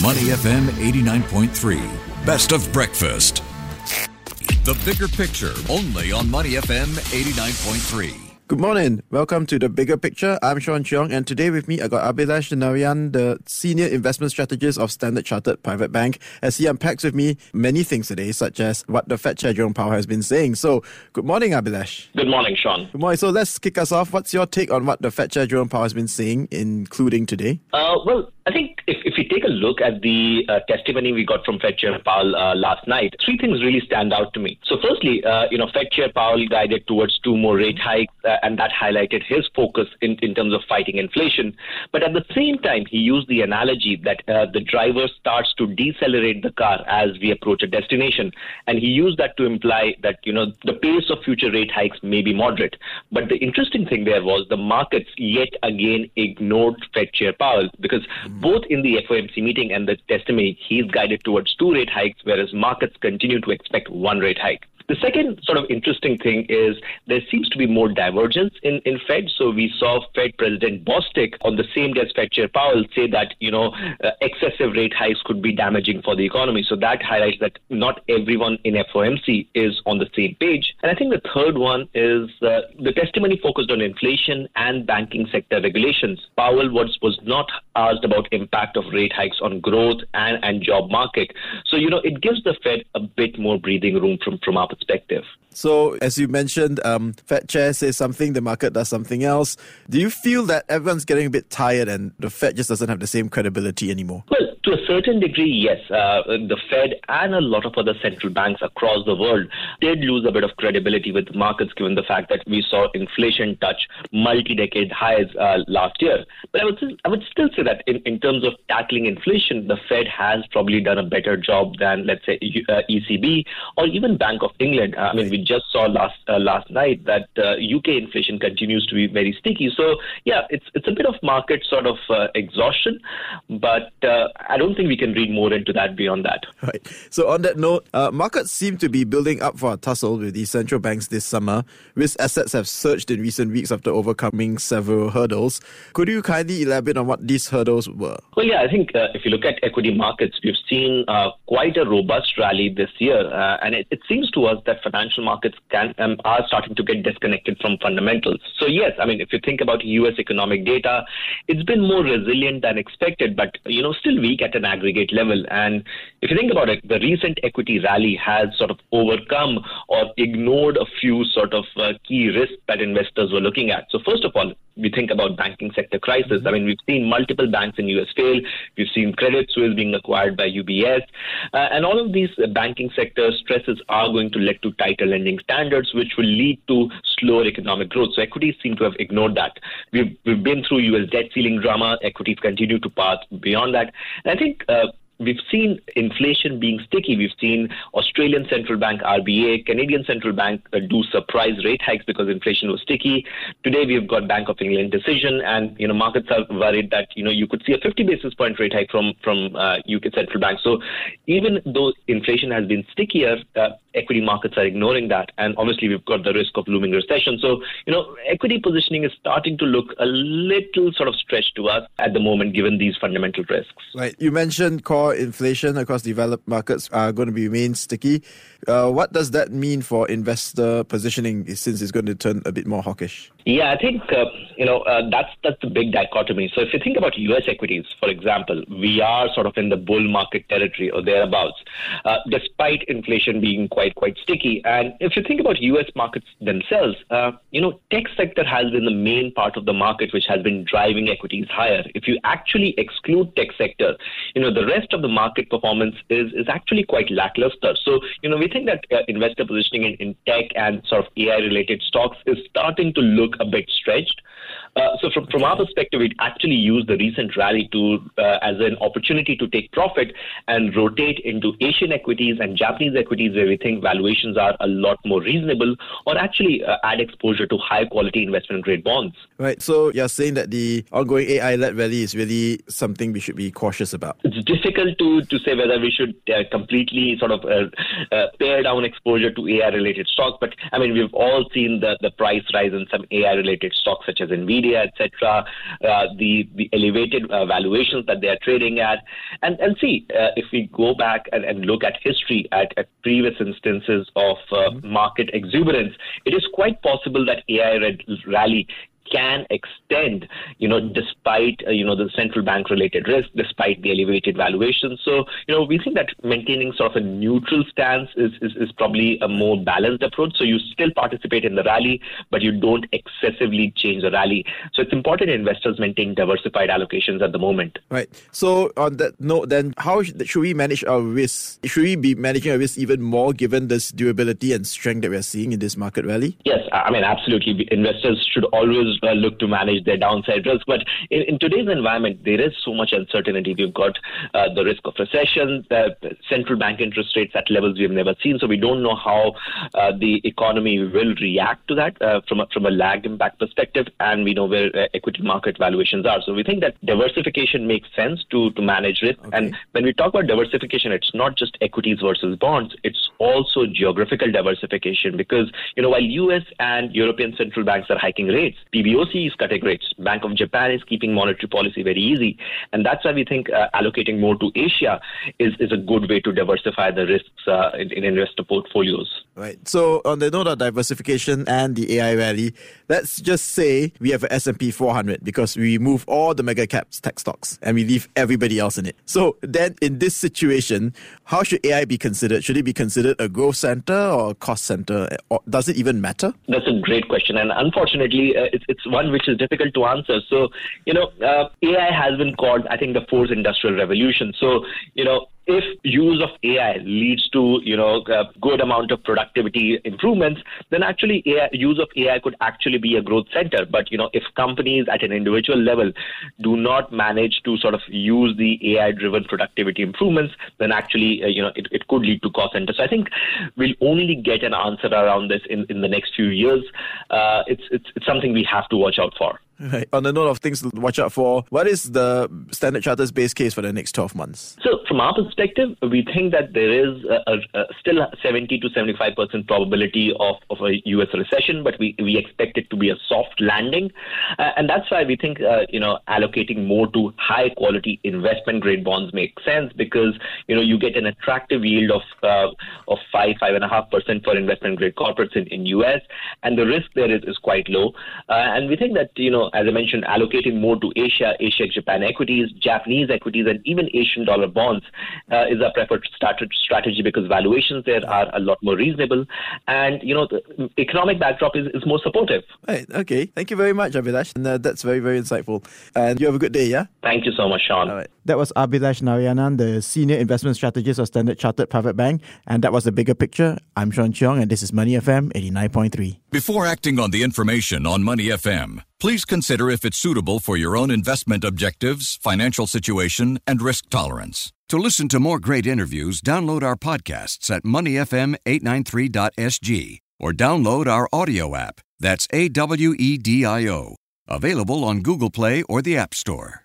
Money FM 89.3. Best of breakfast. The bigger picture only on Money FM 89.3. Good morning. Welcome to the bigger picture. I'm Sean Cheong, and today with me I got Abhilash Narayan, the senior investment strategist of Standard Chartered Private Bank, as he unpacks with me many things today, such as what the Fed Chair Jerome Powell has been saying. So, good morning, Abhilash. Good morning, Sean. Good morning. So let's kick us off. What's your take on what the Fed Chair Jerome Powell has been saying, including today? Uh, well, I think if, if you take a look at the uh, testimony we got from Fed Chair Powell uh, last night, three things really stand out to me. So, firstly, uh, you know, Fed Chair Powell guided towards two more rate hikes, uh, and that highlighted his focus in, in terms of fighting inflation. But at the same time, he used the analogy that uh, the driver starts to decelerate the car as we approach a destination, and he used that to imply that you know the pace of future rate hikes may be moderate. But the interesting thing there was the markets yet again ignored Fed Chair Powell because both in the FOMC meeting and the testimony, he's guided towards two rate hikes, whereas markets continue to expect one rate hike. The second sort of interesting thing is there seems to be more divergence in, in Fed. So we saw Fed President Bostic on the same day as Fed Chair Powell say that, you know, uh, excessive rate hikes could be damaging for the economy. So that highlights that not everyone in FOMC is on the same page. And I think the third one is uh, the testimony focused on inflation and banking sector regulations. Powell was, was not asked about impact of rate hikes on growth and, and job market. So, you know, it gives the Fed a bit more breathing room from, from our perspective. So, as you mentioned, um, Fed Chair says something, the market does something else. Do you feel that everyone's getting a bit tired and the Fed just doesn't have the same credibility anymore? Well, to a certain degree, yes. Uh, the Fed and a lot of other central banks across the world did lose a bit of credibility with markets given the fact that we saw inflation touch multi-decade highs uh, last year. But I would, I would still say that in, in terms of tackling inflation, the Fed has probably done a better job than, let's say, uh, ECB or even Bank of England. I mean, we just saw last uh, last night that UK uh, inflation continues to be very sticky. So, yeah, it's it's a bit of market sort of uh, exhaustion, but I don't think we can read more into that beyond that. Right. So on that note, uh, markets seem to be building up for a tussle with the central banks this summer. Risk assets have surged in recent weeks after overcoming several hurdles. Could you kindly elaborate on what these hurdles were? Well, yeah, I think uh, if you look at equity markets, we've seen uh, quite a robust rally this year, uh, and it, it, seems to us that financial markets can um, are starting to get disconnected from fundamentals. So yes, I mean if you think about U.S. economic data, it's been more resilient than expected, but you know still weak at an aggregate level. And if you think about it, the recent equity rally has sort of overcome or ignored a few sort of uh, key risks that investors were looking at. So first of all, we think about banking sector crisis. I mean, we've seen multiple banks in US fail. We've seen Credit Suisse being acquired by UBS, uh, and all of these uh, banking sector stresses are going to lead to tighter lending standards, which will lead to slower economic growth. So equities seem to have ignored that. We've we've been through US debt ceiling drama. Equities continue to pass beyond that. I think uh, we've seen inflation being sticky. We've seen Australian Central Bank, RBA, Canadian Central Bank uh, do surprise rate hikes because inflation was sticky. Today we've got Bank of England decision, and you know markets are worried that you know you could see a 50 basis point rate hike from from uh, UK Central Bank. So even though inflation has been stickier, uh, equity markets are ignoring that, and obviously we've got the risk of looming recession. So you know equity positioning is starting to look a little sort of stretched to us at the moment, given these fundamental risks. Right. You mentioned core inflation across developed markets are going to remain sticky. Uh, what does that mean for investor positioning since it's going to turn a bit more hawkish? Yeah, I think uh, you know uh, that's that's the big dichotomy. So if you think about U.S. equities, for example, we are sort of in the bull market territory or thereabouts, uh, despite inflation being quite quite sticky. And if you think about U.S. markets themselves, uh, you know, tech sector has been the main part of the market which has been driving equities higher. If you actually exclude tech sector, you know, the rest of the market performance is is actually quite lackluster. So you know, we think that uh, investor positioning in, in tech and sort of AI related stocks is starting to look a bit stretched. Uh, so from, from our perspective, we actually use the recent rally to uh, as an opportunity to take profit and rotate into Asian equities and Japanese equities where we think valuations are a lot more reasonable, or actually uh, add exposure to high quality investment grade bonds. Right. So you're saying that the ongoing AI led rally is really something we should be cautious about. It's difficult to to say whether we should uh, completely sort of uh, uh, pare down exposure to AI related stocks, but I mean we've all seen the the price rise in some AI related stocks such as Nvidia Nvidia, etc., uh, the the elevated uh, valuations that they are trading at, and and see uh, if we go back and, and look at history at, at previous instances of uh, mm-hmm. market exuberance, it is quite possible that AI rally can extend, you know, despite, uh, you know, the central bank related risk, despite the elevated valuation. So, you know, we think that maintaining sort of a neutral stance is, is, is probably a more balanced approach. So you still participate in the rally, but you don't excessively change the rally. So it's important investors maintain diversified allocations at the moment. Right. So on that note, then how should we manage our risk? Should we be managing our risk even more given this durability and strength that we're seeing in this market rally? Yes, I mean, absolutely. Investors should always uh, look to manage their downside risk. But in, in, today's environment, there is so much uncertainty. We've got uh, the risk of recession, uh, central bank interest rates at levels we've never seen. So we don't know how uh, the economy will react to that uh, from a, from a lag impact perspective, and we know where uh, equity market valuations are. So we think that diversification makes sense to to manage risk. Okay. And when we talk about diversification, it's not just equities versus bonds; it's also geographical diversification because you know while U.S. and European central banks are hiking rates, PBOC is cutting rates. Bank of Japan is keeping monetary policy very easy, and that's why we think uh, allocating more to Asia is is a good way to diversify the risks uh, in, in investor portfolios. Right. So on the note of diversification and the AI rally, let's just say we have an S&P 400 because we remove all the mega caps tech stocks and we leave everybody else in it. So then in this situation, how should AI be considered? Should it be considered a growth center or a cost center? Or does it even matter? That's a great question. And unfortunately, uh, it's, it's one which is difficult to answer. So, you know, uh, AI has been called, I think, the fourth industrial revolution. So, you know, if use of AI leads to you know a good amount of productivity improvements, then actually AI, use of AI could actually be a growth center. But you know if companies at an individual level do not manage to sort of use the AI-driven productivity improvements, then actually uh, you know it, it could lead to cost center. So I think we'll only get an answer around this in, in the next few years. Uh, it's, it's it's something we have to watch out for. Right. On the note of things to watch out for, what is the Standard Chartered's base case for the next 12 months? So, from our perspective, we think that there is a, a, a still 70 to 75% probability of, of a U.S. recession, but we, we expect it to be a soft landing. Uh, and that's why we think, uh, you know, allocating more to high quality investment grade bonds makes sense because, you know, you get an attractive yield of, uh, of 5, 5.5% for investment grade corporates in, in U.S. And the risk there is, is quite low. Uh, and we think that, you know, as I mentioned, allocating more to Asia, Asia Japan equities, Japanese equities, and even Asian dollar bonds uh, is our preferred strategy because valuations there are a lot more reasonable, and you know the economic backdrop is, is more supportive. Right. Okay. Thank you very much, Abhilash, and uh, that's very very insightful. And you have a good day. Yeah. Thank you so much, Sean. All right. That was Abhilash Narayanan, the senior investment strategist of Standard Chartered Private Bank, and that was the bigger picture. I'm Sean Cheong, and this is Money FM eighty nine point three. Before acting on the information on Money FM. Please consider if it's suitable for your own investment objectives, financial situation, and risk tolerance. To listen to more great interviews, download our podcasts at moneyfm893.sg or download our audio app. That's A W E D I O. Available on Google Play or the App Store.